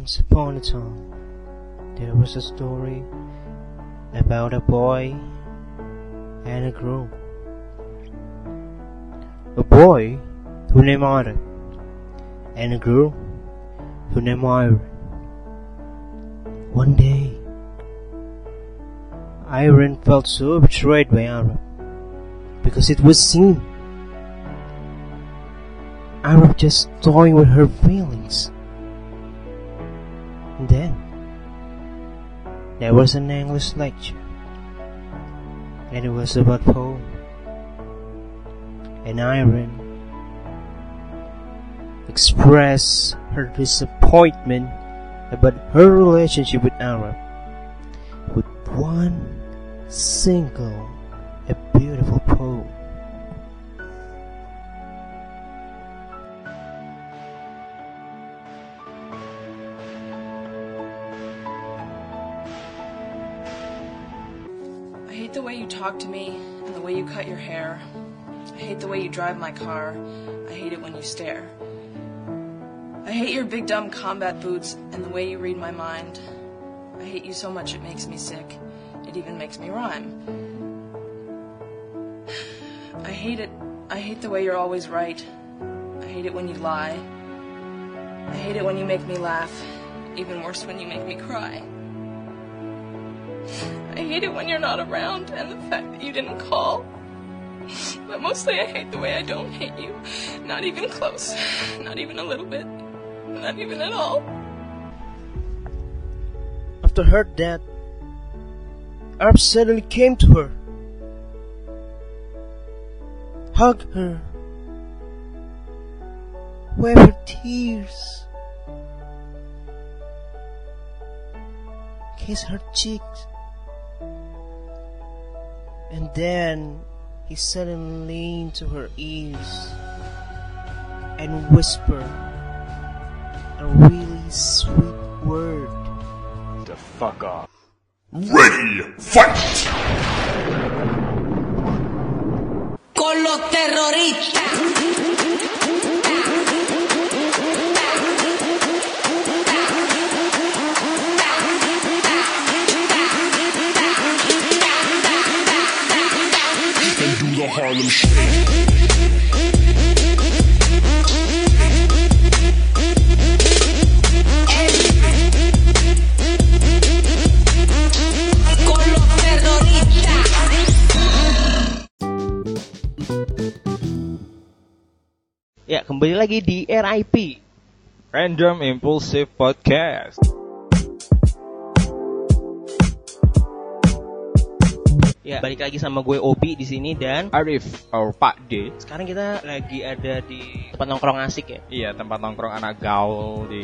Once upon a time, there was a story about a boy and a girl. A boy who named Aaron, and a girl who named Iron. One day, Iron felt so betrayed by Arab because it was seen Arab just toying with her feelings. There was an English lecture, and it was about poem. And Irene expressed her disappointment about her relationship with Arab with one single, a beautiful poem. Talk to me and the way you cut your hair. I hate the way you drive my car. I hate it when you stare. I hate your big dumb combat boots and the way you read my mind. I hate you so much it makes me sick. It even makes me rhyme. I hate it. I hate the way you're always right. I hate it when you lie. I hate it when you make me laugh. Even worse when you make me cry. Hate it when you're not around and the fact that you didn't call. But mostly I hate the way I don't hate you. Not even close. Not even a little bit. Not even at all. After her death, Arab suddenly came to her, hugged her, wiped her tears, kissed her cheeks, and then he suddenly leaned to her ears and whispered a really sweet word. The fuck off. Ready, fight! con los terroristas. Harlem Shake. Ya, kembali lagi di RIP. Random Impulsive Podcast. Ya, balik lagi sama gue Obi di sini dan Arif or Pak D. sekarang kita lagi ada di tempat nongkrong asik ya. Iya, tempat nongkrong anak gaul di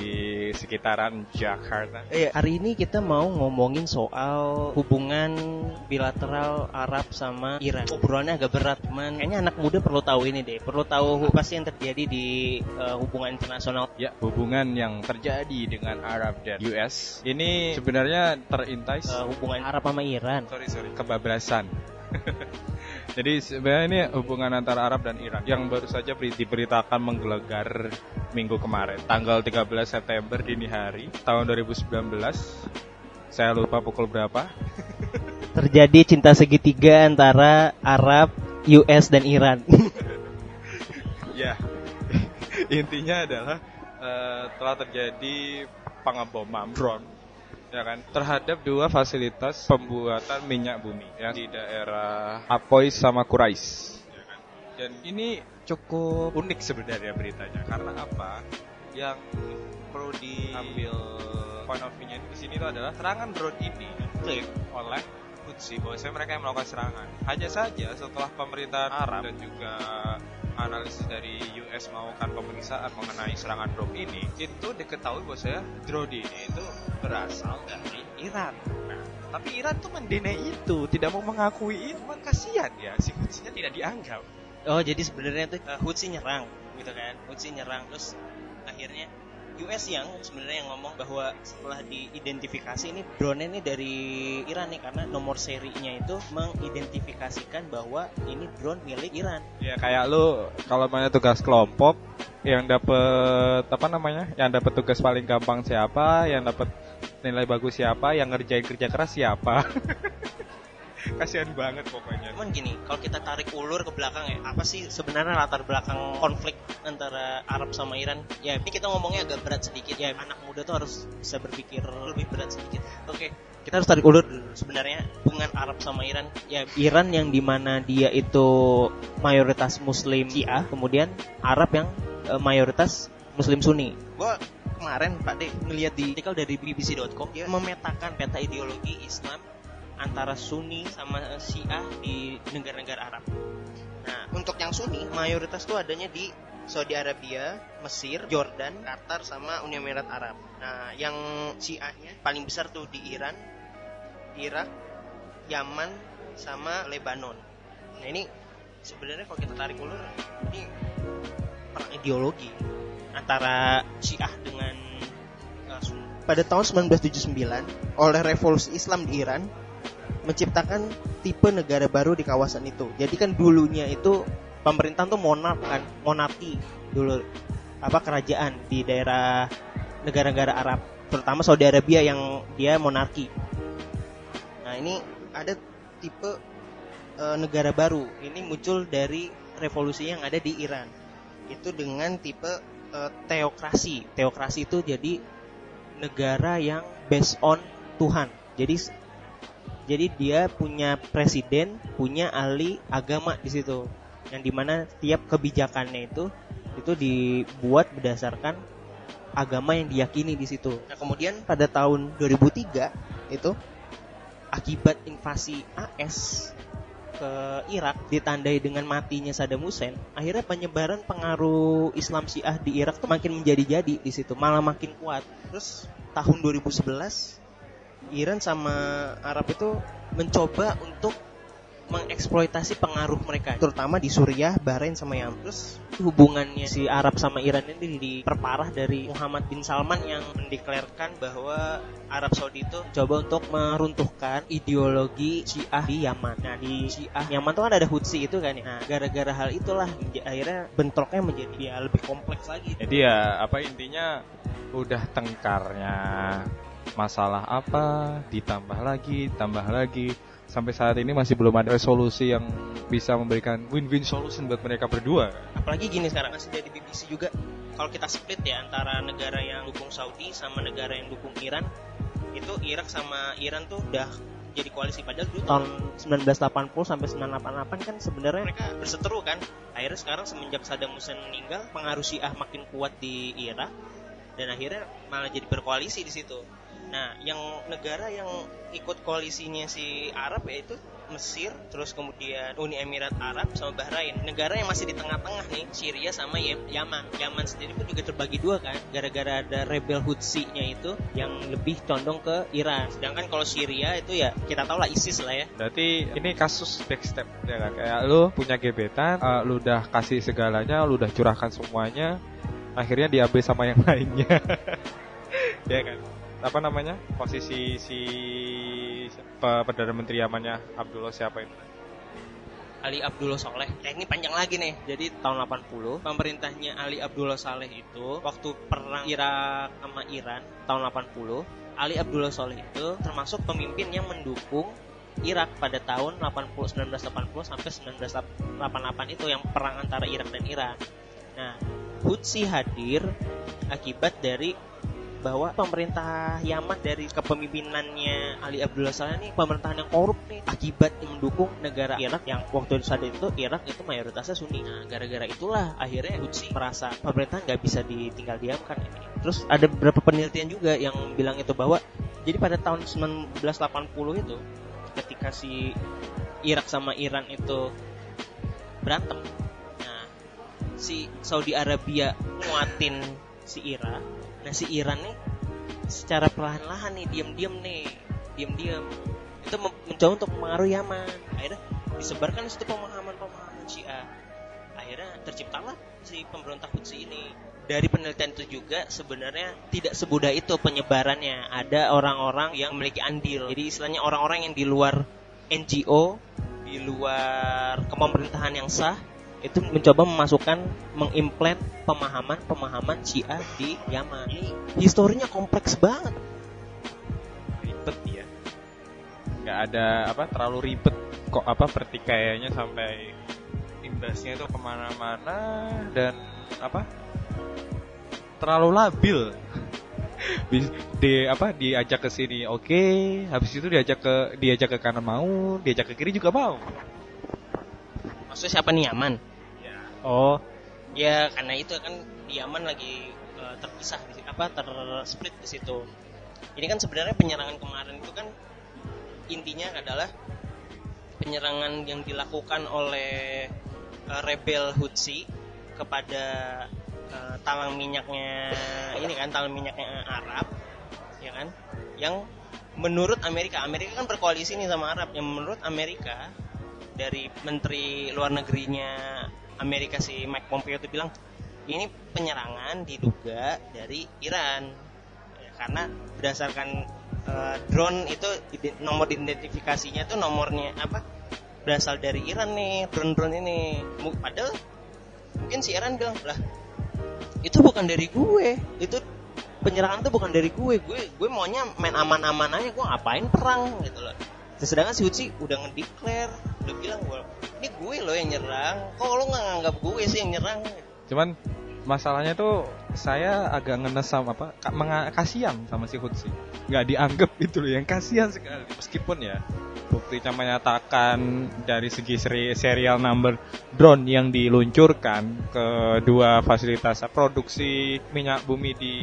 sekitaran Jakarta. Iya, hari ini kita mau ngomongin soal hubungan bilateral Arab sama Iran. Obrolannya agak berat, cuman kayaknya anak muda perlu tahu ini deh. Perlu tahu apa sih yang terjadi di eh, hubungan internasional. Ya, hubungan yang terjadi dengan Arab dan US ini sebenarnya terintai Eh, hubungan Arab sama Iran. sorry sorry kebablasan. Jadi sebenarnya ini hubungan antara Arab dan Iran yang baru saja beri- diberitakan menggelegar minggu kemarin, tanggal 13 September dini hari tahun 2019. Saya lupa pukul berapa. Terjadi cinta segitiga antara Arab, US dan Iran. Ya, intinya adalah eh, telah terjadi pengeboman drone ya kan? Terhadap dua fasilitas pembuatan minyak bumi yang di daerah Apoy sama Kurais. Ya kan? dan ini cukup unik sebenarnya beritanya. Karena apa? Yang perlu diambil point of view-nya di sini itu adalah serangan drone ini diklaim oleh Houthi bahwasanya mereka yang melakukan serangan hanya saja setelah pemerintahan Arab dan juga analisis dari US melakukan pemeriksaan mengenai serangan drone ini itu diketahui bahwasanya drone ini itu berasal dari Iran. Nah, tapi Iran tuh mendenai itu, tidak mau mengakui itu. Cuman kasihan ya, si Houthi-nya tidak dianggap. Oh, jadi sebenarnya tuh uh, Houthi nyerang gitu kan. Houthi nyerang terus akhirnya US yang sebenarnya yang ngomong bahwa setelah diidentifikasi ini drone ini dari Iran nih karena nomor serinya itu mengidentifikasikan bahwa ini drone milik Iran. Ya kayak lu kalau main tugas kelompok yang dapat apa namanya yang dapat tugas paling gampang siapa yang dapat nilai bagus siapa yang ngerjain kerja keras siapa kasihan banget pokoknya Cuman gini, kalau kita tarik ulur ke belakang ya, apa sih sebenarnya latar belakang konflik antara Arab sama Iran? Ya, ini kita ngomongnya agak berat sedikit. Ya, anak muda tuh harus bisa berpikir lebih berat sedikit. Oke, kita harus tarik ulur dulu. Sebenarnya hubungan Arab sama Iran, ya Iran yang di mana dia itu mayoritas Muslim Syiah, kemudian Arab yang eh, mayoritas Muslim Sunni. Gua kemarin Pak De ngeliat di artikel dari BBC.com dia memetakan peta ideologi Islam antara Sunni sama Syiah di negara-negara Arab. Nah, untuk yang Sunni mayoritas tuh adanya di Saudi Arabia, Mesir, Jordan, Qatar sama Uni Emirat Arab. Nah, yang Syiahnya paling besar tuh di Iran, Irak, Yaman sama Lebanon. Nah, ini sebenarnya kalau kita tarik ulur ini perang ideologi antara Syiah dengan uh, Sunni. Pada tahun 1979 oleh revolusi Islam di Iran menciptakan tipe negara baru di kawasan itu. Jadi kan dulunya itu pemerintahan tuh monark kan, monarki dulu apa kerajaan di daerah negara-negara Arab, terutama Saudi Arabia yang dia monarki. Nah, ini ada tipe eh, negara baru. Ini muncul dari revolusi yang ada di Iran. Itu dengan tipe eh, teokrasi. Teokrasi itu jadi negara yang based on Tuhan. Jadi jadi dia punya presiden, punya ahli agama di situ. Yang di mana tiap kebijakannya itu itu dibuat berdasarkan agama yang diyakini di situ. Nah, kemudian pada tahun 2003 itu akibat invasi AS ke Irak ditandai dengan matinya Saddam Hussein, akhirnya penyebaran pengaruh Islam Syiah di Irak tuh makin menjadi-jadi di situ, malah makin kuat. Terus tahun 2011 Iran sama Arab itu mencoba untuk mengeksploitasi pengaruh mereka terutama di Suriah, Bahrain sama Yaman. Terus hubungannya si Arab sama Iran ini diperparah dari Muhammad bin Salman yang mendeklarkan bahwa Arab Saudi itu coba untuk meruntuhkan ideologi Syiah di Yaman. Nah, di Syiah Yaman tuh kan ada Hutsi itu kan ya. Nah, gara-gara hal itulah akhirnya bentroknya menjadi ya lebih kompleks lagi. jadi ya apa intinya udah tengkarnya masalah apa ditambah lagi tambah lagi. Sampai saat ini masih belum ada resolusi yang bisa memberikan win-win solution buat mereka berdua. Apalagi gini sekarang kan sudah di BBC juga. Kalau kita split ya antara negara yang dukung Saudi sama negara yang dukung Iran itu Irak sama Iran tuh udah jadi koalisi. Padahal dulu tahun 1980 sampai 1988 kan sebenarnya mereka berseteru kan. Akhirnya sekarang semenjak Saddam Hussein meninggal pengaruh Syiah makin kuat di Irak dan akhirnya malah jadi berkoalisi di situ nah yang negara yang ikut koalisinya si Arab yaitu Mesir, terus kemudian Uni Emirat Arab sama Bahrain. Negara yang masih di tengah-tengah nih, Syria sama Yaman. Yaman sendiri pun juga terbagi dua kan, gara-gara ada rebel Hutsi-nya itu yang lebih condong ke Iran. Sedangkan kalau Syria itu ya kita tahu lah ISIS lah ya. Berarti ini kasus backstep ya kan kayak lu punya gebetan, eh, lu udah kasih segalanya, lu udah curahkan semuanya, akhirnya diambil sama yang lainnya. ya kan? Apa namanya? Posisi si pe- perdana menteri Yamannya Abdullah siapa itu? Ali Abdullah Soleh. Ya ini panjang lagi nih. Jadi tahun 80 pemerintahnya Ali Abdullah Saleh itu waktu perang Irak sama Iran tahun 80, Ali Abdullah Soleh itu termasuk pemimpin yang mendukung Irak pada tahun 80 1980 sampai 1988 itu yang perang antara Irak dan Iran. Nah, Hutsi hadir akibat dari bahwa pemerintah Yaman dari kepemimpinannya Ali Abdullah Saleh ini pemerintahan yang korup nih akibat mendukung negara Irak yang waktu saat itu Irak itu mayoritasnya Sunni. Nah, gara-gara itulah akhirnya Hutsi merasa pemerintahan nggak bisa ditinggal diamkan ini. Terus ada beberapa penelitian juga yang bilang itu bahwa jadi pada tahun 1980 itu ketika si Irak sama Iran itu berantem. Nah, si Saudi Arabia nguatin si Irak. Nah, si Iran nih secara perlahan-lahan nih diam-diam nih, diam-diam itu mencoba untuk mempengaruhi Yaman. Akhirnya disebarkan di situ pemahaman-pemahaman Syiah. Akhirnya terciptalah si pemberontak Hutsi ini. Dari penelitian itu juga sebenarnya tidak semudah itu penyebarannya. Ada orang-orang yang memiliki andil. Jadi istilahnya orang-orang yang di luar NGO, di luar kepemerintahan yang sah, itu mencoba memasukkan mengimplant pemahaman-pemahaman Syiah di Yaman. Historinya kompleks banget. ribet ya nggak ada apa terlalu ribet kok apa pertikaiannya sampai imbasnya itu ke mana-mana dan apa terlalu labil di apa diajak ke sini oke habis itu diajak ke diajak ke kanan mau diajak ke kiri juga mau Maksudnya siapa nih Yaman? Oh. Ya karena itu kan di Yaman lagi eh, terpisah di apa tersplit di situ. Ini kan sebenarnya penyerangan kemarin itu kan intinya adalah penyerangan yang dilakukan oleh eh, rebel Hutsi kepada eh, talang minyaknya ini kan talang minyaknya Arab ya kan yang menurut Amerika. Amerika kan berkoalisi nih sama Arab. Yang menurut Amerika dari menteri luar negerinya Amerika si Mike Pompeo itu bilang ini penyerangan diduga dari Iran. Ya, karena berdasarkan eh, drone itu nomor identifikasinya itu nomornya apa berasal dari Iran nih drone-drone ini. Padahal mungkin si Iran bilang lah itu bukan dari gue. Itu penyerangan itu bukan dari gue. Gue gue maunya main aman-aman aja. Gue ngapain perang? Gitu loh sedangkan si Hutsi udah ngedeklar udah bilang gue ini gue loh yang nyerang. Kok lo nggak nganggap gue sih yang nyerang? Cuman masalahnya tuh saya agak ngenes sama apa kasihan sama si Hutsi nggak dianggap itu loh yang kasihan sekali. Meskipun ya buktinya menyatakan dari segi seri, serial number drone yang diluncurkan ke dua fasilitas produksi minyak bumi di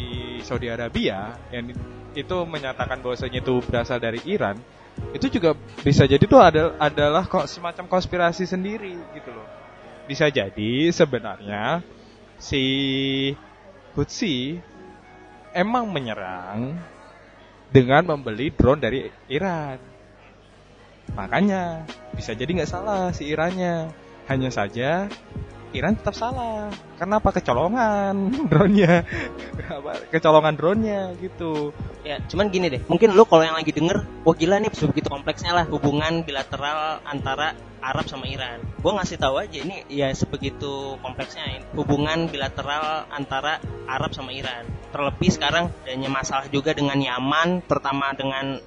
Saudi Arabia yang itu menyatakan bahwasanya itu berasal dari Iran itu juga bisa jadi tuh ada, adalah kok semacam konspirasi sendiri gitu loh bisa jadi sebenarnya si Hutsi emang menyerang dengan membeli drone dari Iran. Makanya bisa jadi nggak salah si Irannya. Hanya saja Iran tetap salah. Karena apa kecolongan drone-nya. Kecolongan drone-nya gitu. ya cuman gini deh mungkin lo kalau yang lagi denger wah gila nih begitu kompleksnya lah hubungan bilateral antara Arab sama Iran gue ngasih tahu aja ini ya sebegitu kompleksnya ini. hubungan bilateral antara Arab sama Iran terlebih sekarang adanya masalah juga dengan Yaman terutama dengan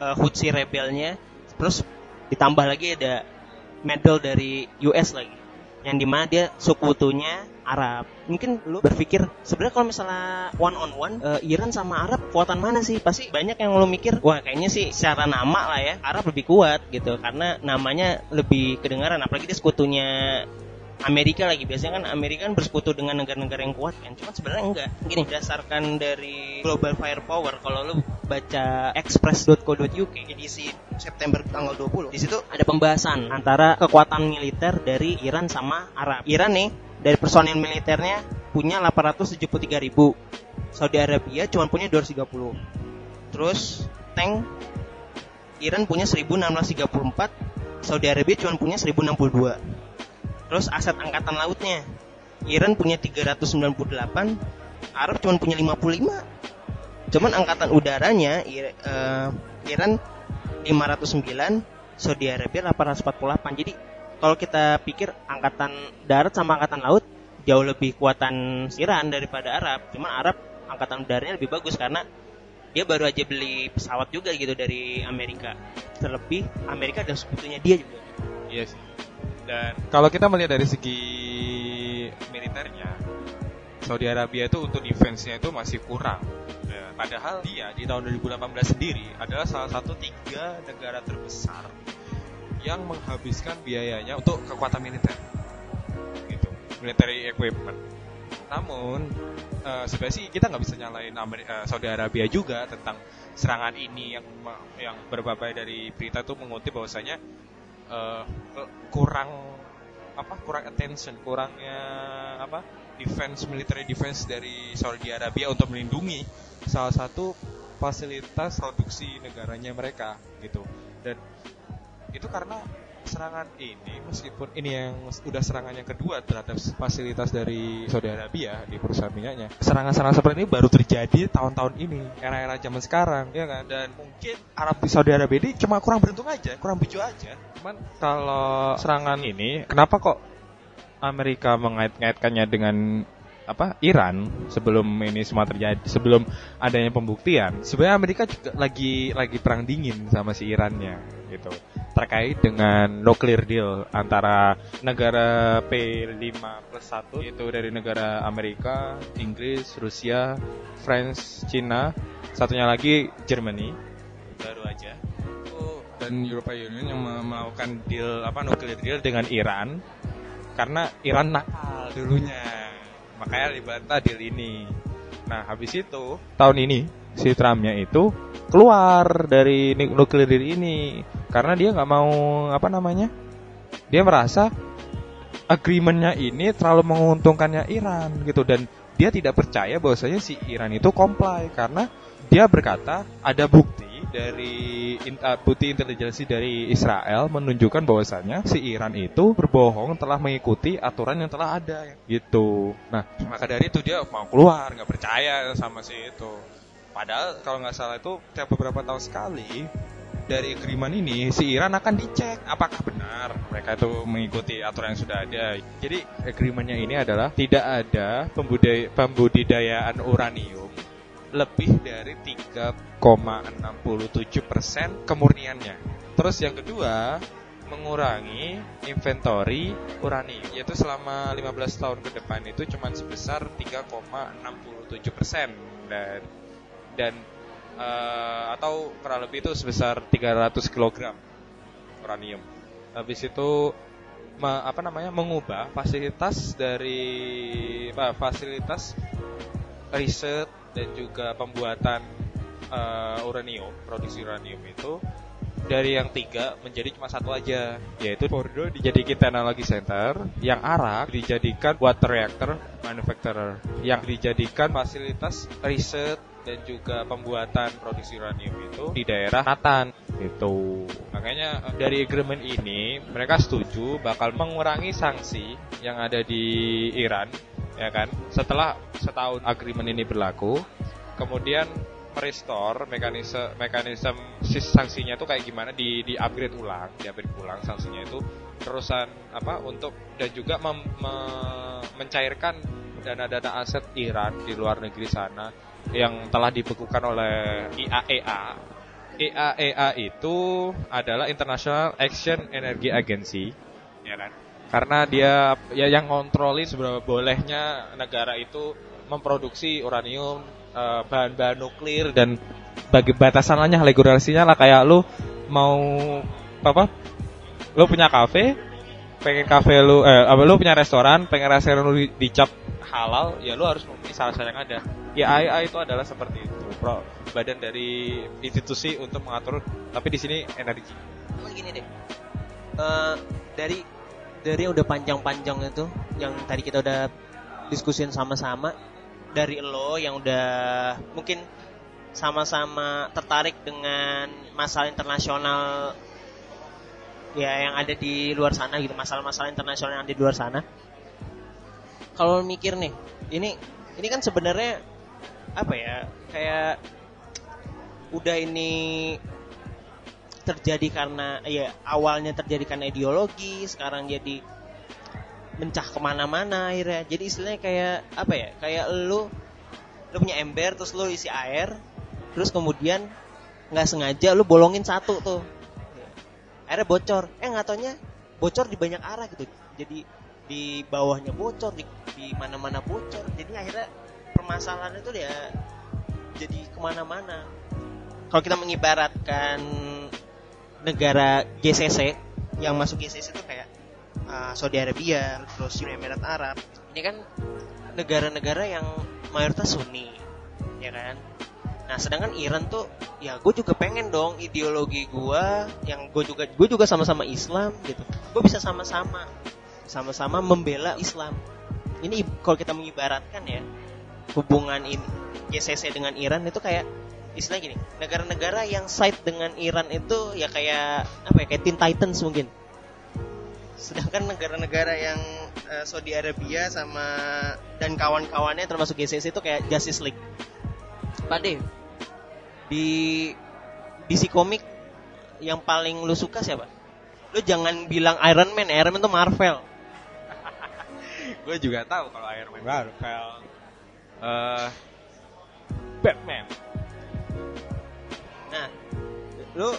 eh, Hutsi rebelnya terus ditambah lagi ada medal dari US lagi yang di mana dia sekutunya Arab. Mungkin lu berpikir sebenarnya kalau misalnya one on one eh, Iran sama Arab kuatan mana sih? Pasti banyak yang lu mikir wah kayaknya sih secara nama lah ya Arab lebih kuat gitu. Karena namanya lebih kedengaran apalagi dia sekutunya Amerika lagi. Biasanya kan Amerika kan bersekutu dengan negara-negara yang kuat kan. Cuma sebenarnya enggak. Gini berdasarkan dari Global Firepower kalau lu baca express.co.uk edisi September tanggal 20 di situ ada pembahasan antara kekuatan militer dari Iran sama Arab. Iran nih dari personil militernya punya 873 ribu. Saudi Arabia cuma punya 230 terus tank Iran punya 1634 Saudi Arabia cuma punya 1062 Terus aset angkatan lautnya Iran punya 398 Arab cuma punya 55 Cuman angkatan udaranya Ir- eh, Iran 509 Saudi Arabia 848 Jadi kalau kita pikir angkatan darat sama angkatan laut jauh lebih kuatan Iran daripada Arab. Cuman Arab angkatan udaranya lebih bagus karena dia baru aja beli pesawat juga gitu dari Amerika. Terlebih Amerika dan sekutunya dia juga. Iya sih. Dan kalau kita melihat dari segi militernya, Saudi Arabia itu untuk defense-nya itu masih kurang. Ya, padahal dia di tahun 2018 sendiri adalah salah satu tiga negara terbesar yang menghabiskan biayanya untuk kekuatan militer. Gitu, military equipment. Namun eh, sebenarnya sih kita nggak bisa nyalain Ameri- eh, Saudi Arabia juga tentang serangan ini yang yang berbagai dari berita itu mengutip bahwasanya ke- kurang apa kurang attention kurangnya apa defense military defense dari Saudi Arabia untuk melindungi salah satu fasilitas produksi negaranya mereka gitu. Dan itu karena serangan ini meskipun ini yang udah serangan yang kedua terhadap fasilitas dari Saudi Arabia di perusahaan minyaknya serangan-serangan seperti ini baru terjadi tahun-tahun ini era-era zaman sekarang ya kan? Dan mungkin Arab di Saudi Arabia ini cuma kurang beruntung aja kurang bejo aja. Cuman kalau serangan ini kenapa kok Amerika mengait-ngaitkannya dengan apa Iran sebelum ini semua terjadi sebelum adanya pembuktian. Sebenarnya Amerika juga lagi lagi perang dingin sama si Irannya gitu. Terkait dengan nuclear deal antara negara P5 plus 1 yaitu dari negara Amerika, Inggris, Rusia, France, Cina, satunya lagi Germany baru aja. Dan European Union yang me- melakukan deal apa nuclear deal dengan Iran karena Iran nakal dulunya makanya dibantah deal ini nah habis itu tahun ini si Trumpnya itu keluar dari deal ini. Karena dia nggak mau apa namanya dia merasa agreementnya ini terlalu menguntungkannya Iran gitu. Dan dia tidak percaya bahwasanya si Iran itu comply. Karena dia berkata ada bukti dari uh, bukti intelijensi dari Israel menunjukkan bahwasanya si Iran itu berbohong telah mengikuti aturan yang telah ada gitu. Nah maka dari itu dia mau keluar nggak percaya sama si itu. Padahal kalau nggak salah itu tiap beberapa tahun sekali dari agreement ini si Iran akan dicek apakah benar mereka itu mengikuti aturan yang sudah ada. Jadi agreementnya ini adalah tidak ada pembudidayaan uranium lebih dari 3,67% kemurniannya. Terus yang kedua, mengurangi inventory uranium yaitu selama 15 tahun ke depan itu cuma sebesar 3,67% dan dan eh, atau kurang lebih itu sebesar 300 kg uranium. Habis itu me- apa namanya mengubah fasilitas dari apa, fasilitas riset dan juga pembuatan eh, uranium, produksi uranium itu dari yang tiga menjadi cuma satu aja, yaitu Fordo dijadikan teknologi center, yang Arak dijadikan water reactor manufacturer, yang dijadikan fasilitas riset dan juga pembuatan produksi uranium itu di daerah Natan itu. Makanya eh, dari agreement ini mereka setuju bakal mengurangi sanksi yang ada di Iran ya kan? Setelah setahun agreement ini berlaku kemudian merestore mekanisme mekanisme sanksinya itu kayak gimana? Di di upgrade ulang di upgrade ulang sanksinya itu terusan apa untuk dan juga mem- me- mencairkan dana-dana aset Iran di luar negeri sana yang telah dibekukan oleh E IAEA IAEA itu adalah International Action Energy Agency ya kan karena dia ya yang ngontrolin seberapa bolehnya negara itu memproduksi uranium eh, bahan-bahan nuklir dan bagi batasannya regulasinya lah. Kayak lu mau apa lu punya kafe pengen kafe lu eh apa lu punya restoran pengen restoran lu di- dicap halal ya lu harus memenuhi syarat yang ada. Ya IAEA itu adalah seperti itu pro badan dari institusi untuk mengatur tapi di sini energi. Gini deh. Eh, dari dari yang udah panjang-panjang itu yang tadi kita udah diskusin sama-sama. Dari lo yang udah mungkin sama-sama tertarik dengan masalah internasional ya yang ada di luar sana gitu masalah-masalah internasional yang ada di luar sana. Kalau mikir nih ini ini kan sebenarnya apa ya kayak udah ini terjadi karena ya awalnya terjadi karena ideologi sekarang jadi mencah ke mana-mana akhirnya. Jadi istilahnya kayak apa ya kayak lu lu punya ember terus lu isi air terus kemudian nggak sengaja lu bolongin satu tuh. Airnya bocor. Eh nggak taunya bocor di banyak arah gitu. Jadi di bawahnya bocor di, di mana-mana bocor. Jadi akhirnya permasalahan itu ya jadi ke mana-mana. Kalau kita mengibaratkan negara GCC yang masuk GCC itu kayak uh, Saudi Arabia, terus Uni Emirat Arab. Ini kan negara-negara yang mayoritas Sunni, ya kan? Nah, sedangkan Iran tuh, ya gue juga pengen dong ideologi gue, yang gue juga gue juga sama-sama Islam gitu. Gue bisa sama-sama, sama-sama membela Islam. Ini kalau kita mengibaratkan ya hubungan ini GCC dengan Iran itu kayak istilah gini negara-negara yang side dengan Iran itu ya kayak apa ya kayak Teen Titans mungkin sedangkan negara-negara yang eh, Saudi Arabia sama dan kawan-kawannya termasuk GCC itu kayak Justice League Pak Dev di DC Comic yang paling lu suka siapa? Lu jangan bilang Iron Man, Iron Man itu Marvel. gue juga tahu kalau Iron Man kayak eh Batman. Lu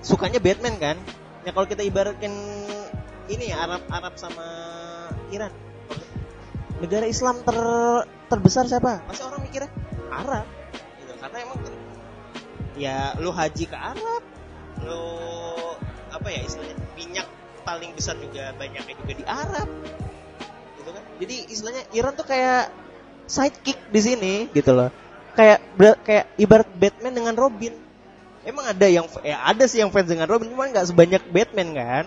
sukanya Batman kan? Ya kalau kita ibaratin ini ya Arab Arab sama Iran. Negara Islam ter terbesar siapa? Pasti orang mikirnya Arab. Gitu. Karena emang ter- ya lu haji ke Arab, lu apa ya istilahnya minyak paling besar juga banyaknya juga di Arab. Gitu kan? Jadi istilahnya Iran tuh kayak sidekick di sini gitu loh. Kayak kayak ibarat Batman dengan Robin. Emang ada yang ya ada sih yang fans dengan Robin, cuma nggak sebanyak Batman kan?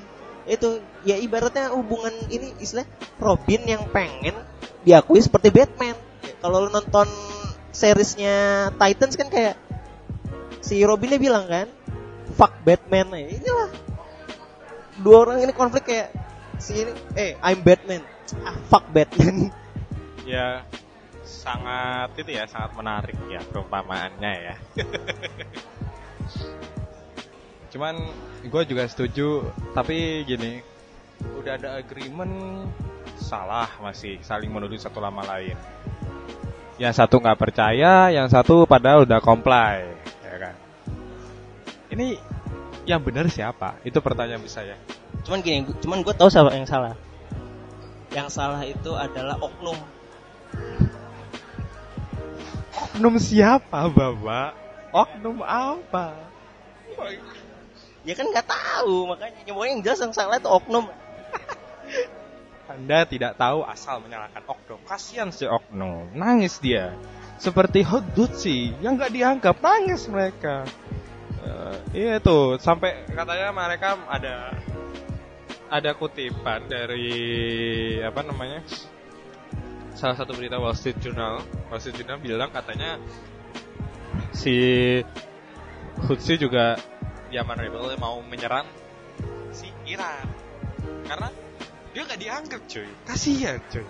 Itu ya ibaratnya hubungan ini istilah Robin yang pengen diakui seperti Batman. Kalau lu nonton seriesnya Titans kan kayak si Robinnya bilang kan, fuck Batman. Ya, inilah dua orang ini konflik kayak si ini, eh I'm Batman, ah fuck Batman. Ya sangat itu ya sangat menarik ya perumpamaannya ya. Cuman gue juga setuju tapi gini udah ada agreement salah masih saling menuduh satu sama lain. Yang satu nggak percaya, yang satu padahal udah comply, ya kan? Ini yang benar siapa? Itu pertanyaan besar ya. cuman gini, cuman gue tahu siapa yang salah. Yang salah itu adalah oknum. Oknum siapa, Bapak? Oknum apa? Ya kan nggak tahu, makanya pokoknya yang jelas yang salah itu oknum. Anda tidak tahu asal menyalahkan oknum. Kasihan si oknum, nangis dia. Seperti Hudutsi yang nggak dianggap, nangis mereka. Eh, iya tuh, sampai katanya mereka ada ada kutipan dari apa namanya? Salah satu berita Wall Street Journal. Wall Street Journal bilang katanya si Hutsi juga Yaman Rebel mau menyerang si Iran. Karena dia nggak dianggap cuy. Kasihan cuy.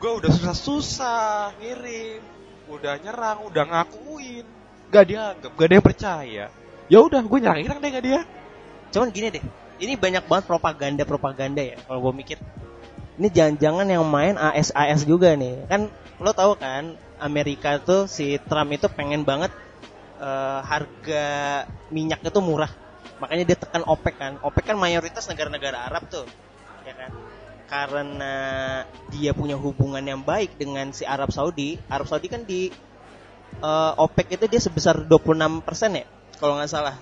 Gue udah susah-susah ngirim udah nyerang udah ngakuin. Gak dianggap gak ada yang percaya. Ya udah gue nyerang Iran deh gak dia. Cuman gini deh, ini banyak banget propaganda-propaganda ya kalau gue mikir. Ini jangan-jangan yang main AS-AS juga nih. Kan lo tahu kan Amerika tuh si Trump itu pengen banget eh, harga minyak itu murah. Makanya dia tekan OPEC kan. OPEC kan mayoritas negara-negara Arab tuh. Ya kan? Karena dia punya hubungan yang baik dengan si Arab Saudi. Arab Saudi kan di eh, OPEC itu dia sebesar 26% ya kalau nggak salah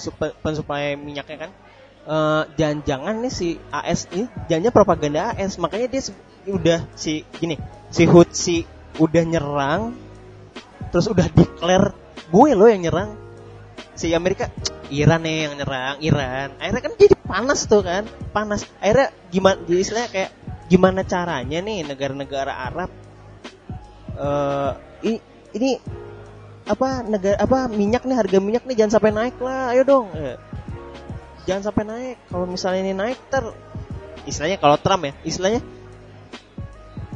supe- pensuplai minyaknya kan jangan-jangan nih si AS ini jangan propaganda AS makanya dia udah si gini si Hutsi udah nyerang terus udah declare gue lo yang nyerang. Si Amerika Iran nih yang nyerang Iran. Akhirnya kan jadi panas tuh kan panas. Akhirnya gimana jadi istilahnya kayak gimana caranya nih negara-negara Arab eh i- ini apa negara apa minyak nih harga minyak nih jangan sampai naik lah ayo dong. Eh, jangan sampai naik kalau misalnya ini naik ter istilahnya kalau Trump ya istilahnya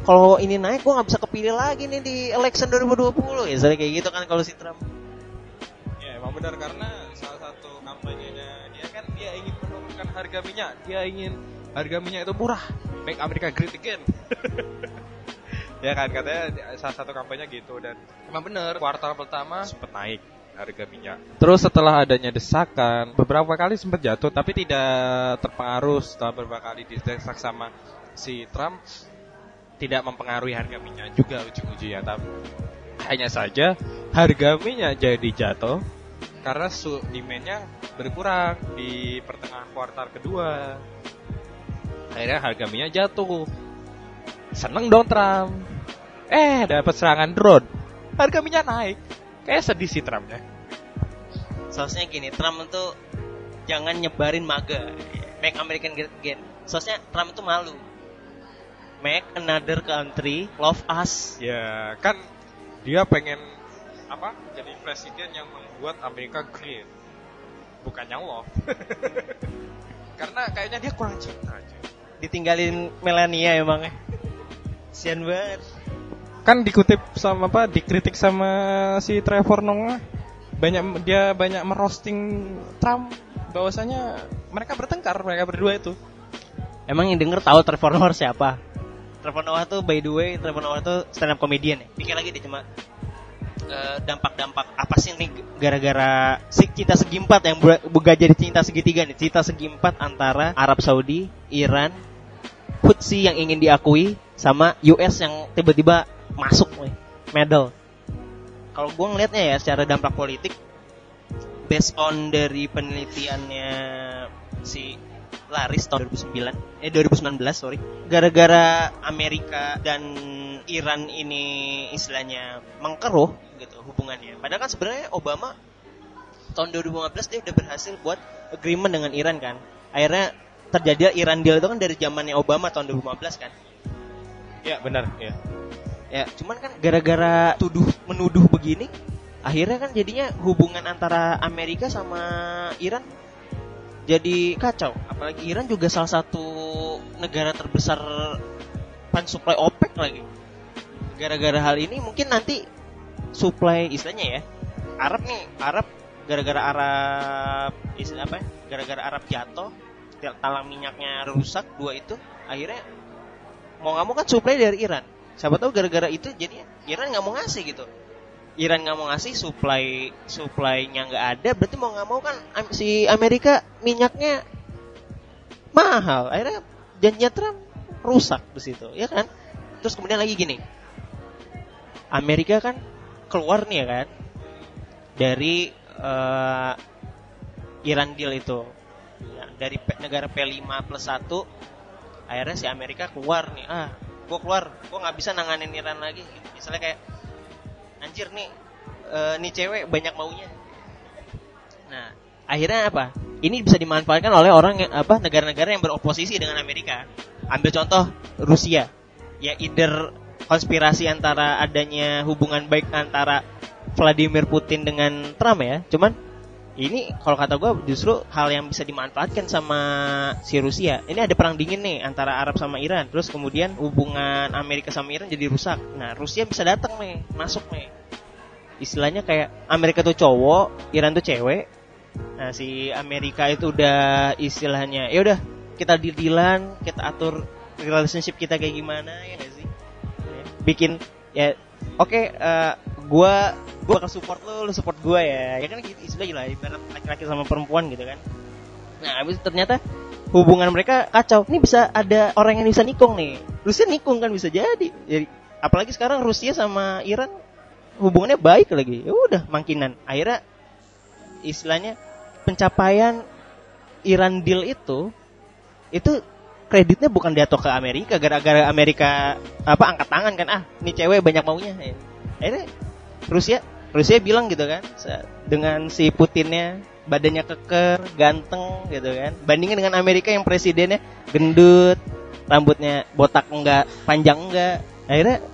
kalau ini naik gua nggak bisa kepilih lagi nih di election 2020 ya istilahnya kayak gitu kan kalau si Trump. Ya emang benar karena salah satu kampanyenya dia kan dia ingin menurunkan harga minyak. Dia ingin harga minyak itu murah. Make America great again. Ya kan katanya salah satu kampanye gitu dan emang bener kuartal pertama sempat naik harga minyak. Terus setelah adanya desakan beberapa kali sempat jatuh tapi tidak terpengaruh setelah beberapa kali didesak sama si Trump tidak mempengaruhi harga minyak juga ujung-ujungnya tapi hanya saja harga minyak jadi jatuh karena su demandnya berkurang di pertengahan kuartal kedua. Akhirnya harga minyak jatuh. Seneng dong Trump. Eh dapat serangan drone. Harga minyak naik. Kayak sedih sih Trumpnya Soalnya gini, Trump itu jangan nyebarin MAGA, Make American Great Again. Soalnya Trump itu malu. Make another country love us. ya kan dia pengen apa jadi presiden yang membuat Amerika great bukannya love karena kayaknya dia kurang cinta aja Ditinggalin Melania emangnya. Sian banget. kan dikutip sama apa dikritik sama si Trevor Noah banyak dia banyak merosting Trump bahwasanya mereka bertengkar mereka berdua itu Emang yang denger tahu Trevor Noah siapa? Trevor Noah tuh by the way Trevor Noah tuh stand up comedian ya? Pikir lagi deh cuma eh, dampak-dampak. Apa sih nih gara-gara si cinta segi empat yang berubah jadi cinta segitiga nih? Cinta segi empat antara Arab Saudi Iran Hutsi yang ingin diakui sama US yang tiba-tiba masuk nih medal. Kalau gue ngelihatnya ya secara dampak politik based on dari penelitiannya si Laris tahun 2009 eh 2019 sorry gara-gara Amerika dan Iran ini istilahnya mengkeruh gitu hubungannya padahal kan sebenarnya Obama tahun 2015 dia udah berhasil buat agreement dengan Iran kan akhirnya terjadi Iran deal itu kan dari zamannya Obama tahun 2015 kan Ya benar. Ya. ya cuman kan gara-gara tuduh menuduh begini akhirnya kan jadinya hubungan antara Amerika sama Iran jadi kacau. Apalagi Iran juga salah satu negara terbesar supply OPEC lagi. Gara-gara hal ini mungkin nanti supply istilahnya ya Arab nih Arab gara-gara Arab istilah apa ya? gara-gara Arab jatuh talang minyaknya rusak dua itu akhirnya mau nggak mau kan supply dari Iran. Siapa tahu gara-gara itu jadi Iran nggak mau ngasih gitu Iran nggak mau ngasih supply supply-nya nggak ada berarti mau nggak mau kan si Amerika minyaknya mahal. Akhirnya janjinya Trump rusak di situ ya kan? Terus kemudian lagi gini. Amerika kan keluar nih ya kan? Dari eh, Iran deal itu. Ya, dari negara P5 plus 1 akhirnya si Amerika keluar nih. Ah gue keluar gue nggak bisa nanganin Iran lagi. Misalnya kayak anjir nih eh, nih cewek banyak maunya. Nah akhirnya apa? Ini bisa dimanfaatkan oleh orang yang apa negara-negara yang beroposisi dengan Amerika. Ambil contoh Rusia ya either konspirasi antara adanya hubungan baik antara Vladimir Putin dengan Trump ya. Cuman ini kalau kata gue justru hal yang bisa dimanfaatkan sama si Rusia. Ini ada perang dingin nih antara Arab sama Iran. Terus kemudian hubungan Amerika sama Iran jadi rusak. Nah Rusia bisa datang nih, masuk nih. Istilahnya kayak Amerika tuh cowok, Iran tuh cewek. Nah si Amerika itu udah istilahnya, ya udah kita deal-dealan, kita atur relationship kita kayak gimana ya sih? Bikin ya oke eh, gua gua bakal support lu, lu support gua ya. Ya kan gitu istilah lah ibarat laki-laki sama perempuan gitu kan. Nah, habis ternyata hubungan mereka kacau. Ini bisa ada orang yang bisa nikung nih. Rusia nikung kan bisa jadi. Jadi apalagi sekarang Rusia sama Iran hubungannya baik lagi. Ya udah mangkinan. Akhirnya istilahnya pencapaian Iran deal itu itu kreditnya bukan jatuh ke Amerika gara-gara Amerika apa angkat tangan kan ah ini cewek banyak maunya. Ya. akhirnya Rusia Rusia bilang gitu kan dengan si Putinnya badannya keker ganteng gitu kan bandingin dengan Amerika yang presidennya gendut rambutnya botak enggak panjang enggak. Akhirnya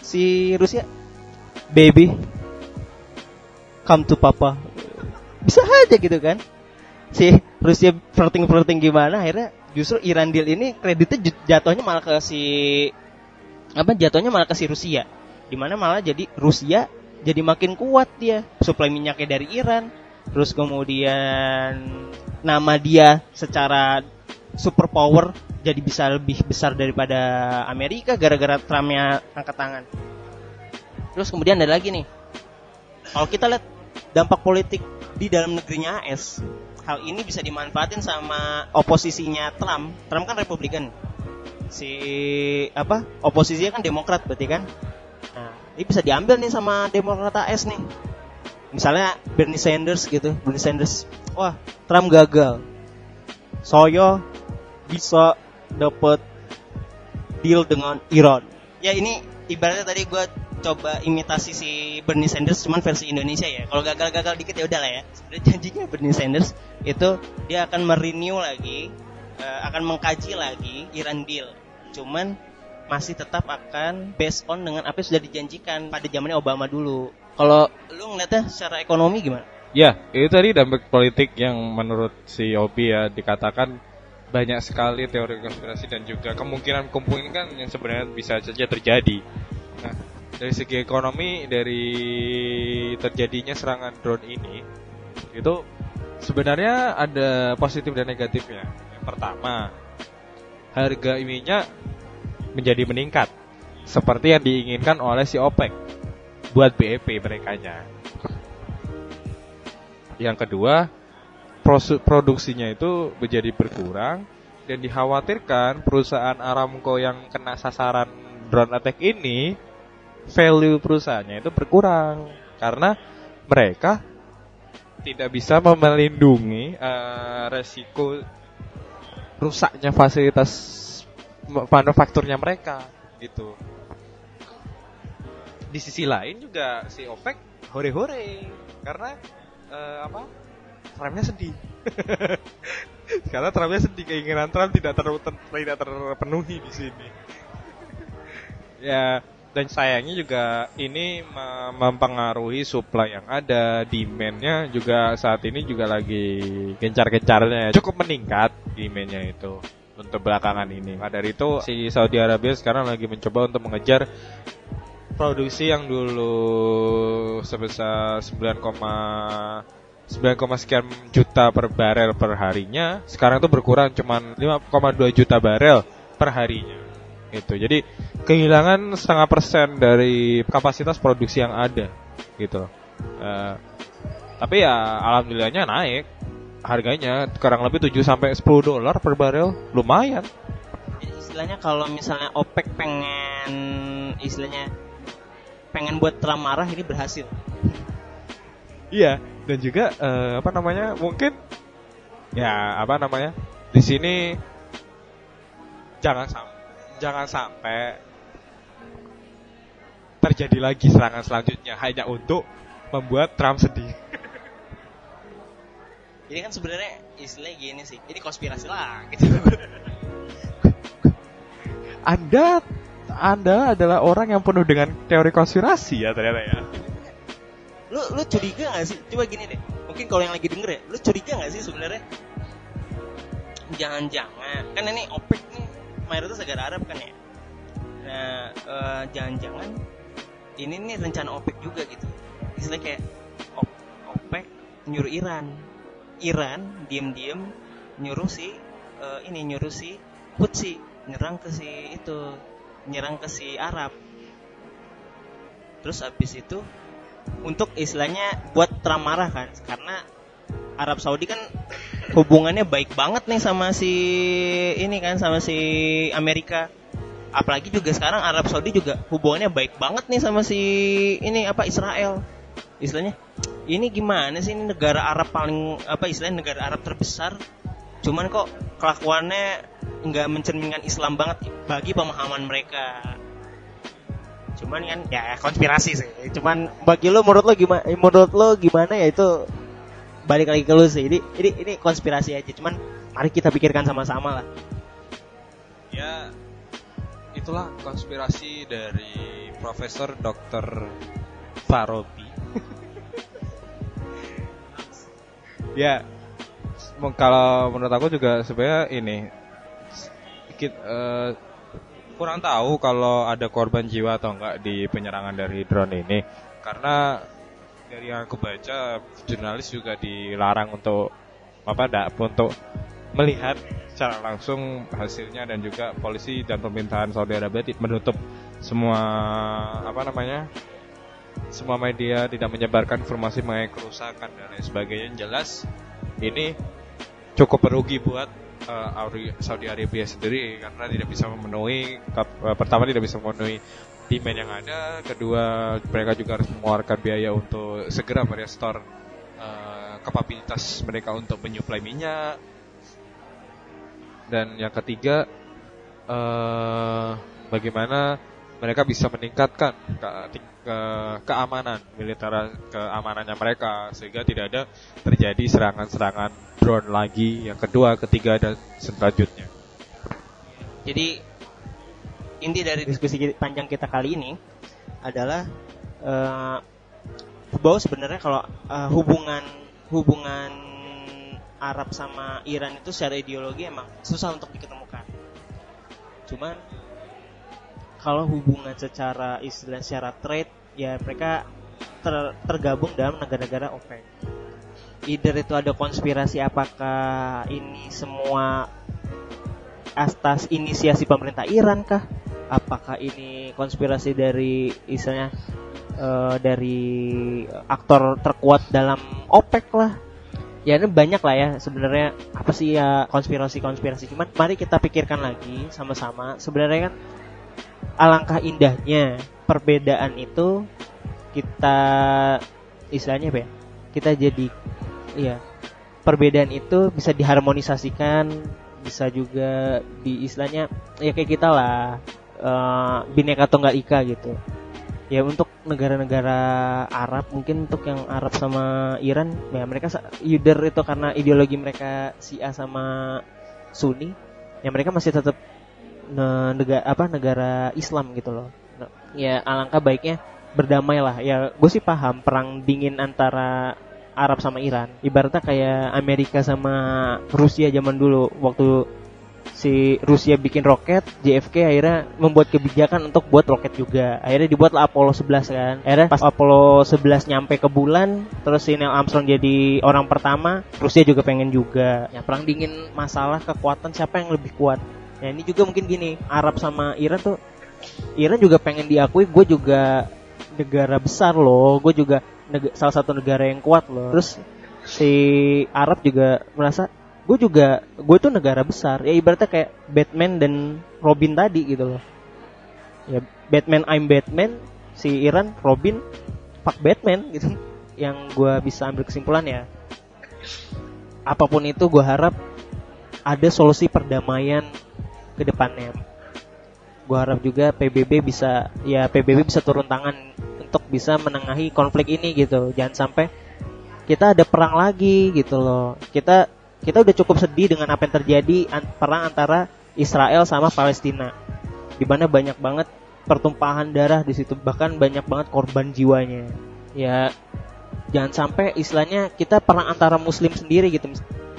si Rusia baby come to papa. Bisa aja gitu kan. Si Rusia flirting flirting gimana akhirnya justru Iran deal ini kreditnya jatuhnya malah ke si apa jatuhnya malah ke si Rusia. Di mana malah jadi Rusia jadi makin kuat dia suplai minyaknya dari Iran. Terus kemudian nama dia secara superpower jadi bisa lebih besar daripada Amerika gara-gara Trumpnya angkat tangan. Terus kemudian ada lagi nih. Kalau kita lihat dampak politik di dalam negerinya AS hal ini bisa dimanfaatin sama oposisinya Trump. Trump kan Republikan. Si apa oposisinya kan Demokrat berarti kan? Nah ini bisa diambil nih sama Demokrat AS nih. Misalnya Bernie Sanders gitu Bernie Sanders wah Trump gagal. Saya bisa dapat deal dengan Iran. Ya ini ibaratnya tadi gue coba imitasi si Bernie Sanders cuman versi Indonesia ya. Kalau gagal-gagal dikit ya udah lah ya. Sebenarnya janjinya Bernie Sanders itu dia akan merenew lagi eh, akan mengkaji lagi Iran deal cuman masih tetap akan based on dengan apa yang sudah dijanjikan pada zamannya Obama dulu. Kalau lu ngeliatnya secara ekonomi gimana? Ya, itu tadi dampak politik yang menurut si Obi ya dikatakan banyak sekali teori konspirasi dan juga kemungkinan-kemungkinan yang sebenarnya bisa saja terjadi. Nah, dari segi ekonomi dari terjadinya serangan drone ini itu sebenarnya ada positif dan negatifnya. Yang pertama, harga minyak menjadi meningkat seperti yang diinginkan oleh si OPEC buat BEP merekanya. Yang kedua, produksinya itu menjadi berkurang dan dikhawatirkan perusahaan Aramco yang kena sasaran drone attack ini value perusahaannya itu berkurang karena mereka tidak bisa melindungi eh, resiko rusaknya fasilitas manufakturnya mereka gitu. Di sisi lain juga si OPEC hore-hore karena eh, apa? Trumpnya sedih. karena Trumpnya sedih keinginan Trump tidak ter, ter- tidak terpenuhi di sini. ya dan sayangnya juga ini me- mempengaruhi supply yang ada, demandnya juga saat ini juga lagi gencar-gencarnya, cukup meningkat demandnya itu untuk belakangan ini. Maka dari itu si Saudi Arabia sekarang lagi mencoba untuk mengejar produksi yang dulu sebesar 9, 9, sekian juta per barel per harinya, sekarang itu berkurang cuman 5,2 juta barel per harinya. Gitu. Jadi kehilangan setengah persen dari kapasitas produksi yang ada, gitu. Eh, tapi ya alhamdulillahnya naik harganya kurang lebih 7 sampai 10 dolar per barel, lumayan. Jadi istilahnya kalau misalnya OPEC pengen istilahnya pengen buat Trump marah ini berhasil. Iya, dan juga eh, apa namanya? Mungkin ya apa namanya? Di sini jangan sam jangan sampai terjadi lagi serangan selanjutnya hanya untuk membuat Trump sedih. Jadi kan sebenarnya istilahnya gini sih. Ini konspirasi lah gitu. Anda Anda adalah orang yang penuh dengan teori konspirasi ya ternyata ya. lu lu curiga gak sih? Coba gini deh. Mungkin kalau yang lagi denger ya, lu curiga gak sih sebenarnya? Jangan-jangan kan ini OPEC nih mayoritas negara Arab kan ya. Nah, eh, jangan-jangan ini nih rencana OPEC juga gitu. Istilahnya kayak OPEC nyuruh Iran. Iran diem-diem nyuruh si eh, ini nyuruh si Hutsi nyerang ke si itu, nyerang ke si Arab. Terus abis itu untuk istilahnya buat Trump marah kan karena Arab Saudi kan hubungannya baik banget nih sama si ini kan sama si Amerika. Apalagi juga sekarang Arab Saudi juga hubungannya baik banget nih sama si ini apa Israel. Istilahnya ini gimana sih ini negara Arab paling apa istilahnya negara Arab terbesar? Cuman kok kelakuannya nggak mencerminkan Islam banget bagi pemahaman mereka. Cuman kan ya konspirasi sih. Cuman bagi lo menurut lo gimana menurut lo gimana ya itu balik lagi ke lo sih ini ini ini konspirasi aja cuman mari kita pikirkan sama-sama lah Ya itulah konspirasi dari Profesor Dr. Farabi. ya kalau menurut aku juga sebenarnya ini sedikit eh, kurang tahu kalau ada korban jiwa atau enggak di penyerangan dari drone ini karena dari yang aku baca jurnalis juga dilarang untuk apa dak untuk melihat secara langsung hasilnya dan juga polisi dan pemerintahan Saudi Arabia menutup semua apa namanya semua media tidak menyebarkan informasi mengenai kerusakan dan lain sebagainya. Jelas ini cukup merugi buat Auri- Saudi Arabia sendiri karena tidak bisa memenuhi eh, pertama tidak bisa memenuhi demand yang ada kedua mereka juga harus mengeluarkan biaya untuk segera merestore eh, kapabilitas mereka untuk menyuplai minyak. Dan yang ketiga eh bagaimana mereka bisa meningkatkan ke, ke- keamanan militer keamanannya mereka sehingga tidak ada terjadi serangan-serangan drone lagi yang kedua ketiga dan selanjutnya. Jadi inti dari diskusi panjang kita kali ini adalah eh, bahwa sebenarnya kalau eh, hubungan hubungan Arab sama Iran itu secara ideologi emang susah untuk diketemukan. Cuman kalau hubungan secara istilah secara trade ya mereka ter- tergabung dalam negara-negara OPEC. Either itu ada konspirasi apakah ini semua atas inisiasi pemerintah Iran kah apakah ini konspirasi dari istilahnya eh, dari aktor terkuat dalam OPEC lah? Ya ini banyak lah ya sebenarnya. Apa sih ya konspirasi-konspirasi? Cuman mari kita pikirkan lagi sama-sama. Sebenarnya kan alangkah indahnya perbedaan itu kita istilahnya apa ya kita jadi iya perbedaan itu bisa diharmonisasikan bisa juga di istilahnya ya kayak kita lah eh, bineka tunggal ika gitu. Ya untuk negara-negara Arab mungkin untuk yang Arab sama Iran ya mereka either itu karena ideologi mereka Syiah sama Sunni ya mereka masih tetap negara apa negara Islam gitu loh. Nah, ya alangkah baiknya berdamai lah. Ya gue sih paham perang dingin antara Arab sama Iran. Ibaratnya kayak Amerika sama Rusia zaman dulu waktu si Rusia bikin roket JFK akhirnya membuat kebijakan untuk buat roket juga. Akhirnya dibuatlah Apollo 11 kan. Akhirnya pas Apollo 11 nyampe ke bulan terus si Neil Armstrong jadi orang pertama Rusia juga pengen juga. Ya perang dingin masalah kekuatan siapa yang lebih kuat? Ya ini juga mungkin gini Arab sama Iran tuh Iran juga pengen diakui gue juga negara besar loh. Gue juga salah satu negara yang kuat loh. Terus si Arab juga merasa gue juga gue tuh negara besar. Ya ibaratnya kayak Batman dan Robin tadi gitu loh. Ya Batman I'm Batman si Iran Robin fuck Batman gitu. Yang gue bisa ambil kesimpulan ya. Apa pun itu gue harap ada solusi perdamaian ke depannya. Gue harap juga PBB bisa ya PBB bisa turun tangan untuk bisa menengahi konflik ini gitu. Jangan sampai kita ada perang lagi gitu loh. Kita kita udah cukup sedih dengan apa yang terjadi an- perang antara Israel sama Palestina. Di mana banyak banget pertumpahan darah di situ bahkan banyak banget korban jiwanya. Ya jangan sampai istilahnya kita perang antara muslim sendiri gitu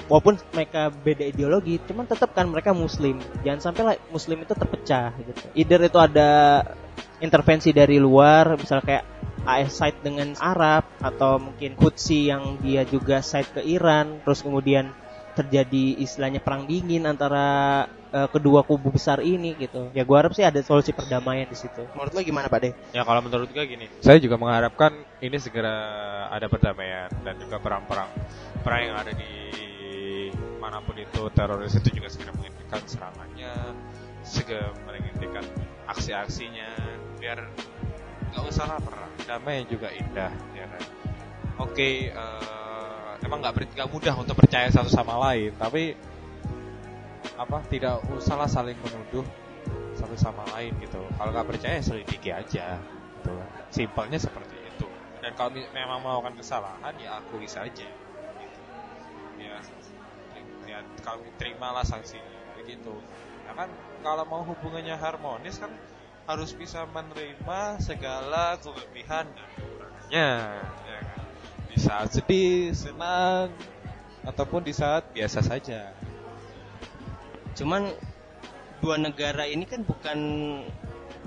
walaupun mereka beda ideologi cuman tetap kan mereka muslim. Jangan sampai lah muslim itu terpecah gitu. Either itu ada intervensi dari luar misal kayak AS side dengan Arab atau mungkin Hutsi yang dia juga side ke Iran terus kemudian terjadi istilahnya perang dingin antara eh, kedua kubu besar ini gitu. Ya gua harap sih ada solusi perdamaian di situ. Menurut lo gimana Pak De? Ya kalau menurut gue gini, saya juga mengharapkan ini segera ada perdamaian dan juga perang-perang. Perang yang ada di mana pun itu teroris itu juga segera menghentikan serangannya, segera menghentikan aksi-aksinya, biar nggak usah lah perang, damai juga indah, ya kan. Oke, eh, emang nggak nggak mudah untuk percaya satu sama lain, tapi apa tidak usahlah saling menuduh satu sama lain gitu. Kalau nggak percaya selidiki aja, gitu. Simpelnya seperti itu. Dan kalau memang melakukan kesalahan ya akui saja. Gitu. Ya, ya kalau terimalah sanksinya gitu. Ya kan kalau mau hubungannya harmonis kan harus bisa menerima segala kelebihan dan kekurangannya. Di saat sedih, senang, ataupun di saat biasa saja. Cuman dua negara ini kan bukan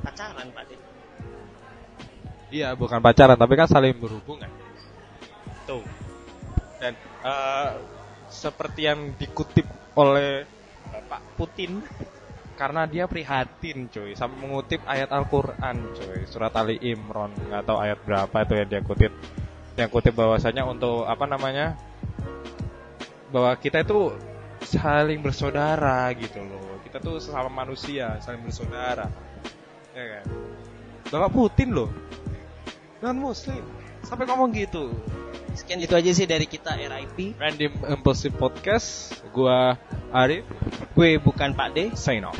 pacaran Pak. Iya, bukan pacaran, tapi kan saling berhubungan. Tuh. Dan eh, seperti yang dikutip oleh Bapak Putin, karena dia prihatin, cuy, sampai mengutip ayat Al-Quran, cuy, surat Ali Imran, nggak tahu ayat berapa itu yang dia kutip, yang kutip bahwasanya untuk apa namanya, bahwa kita itu saling bersaudara gitu loh, kita tuh sesama manusia, saling bersaudara, ya kan? Bapak Putin loh, non Muslim, sampai ngomong gitu. Sekian itu aja sih dari kita RIP. Random Impulsive Podcast. Gua Arif, Gue bukan Pak De. sign off.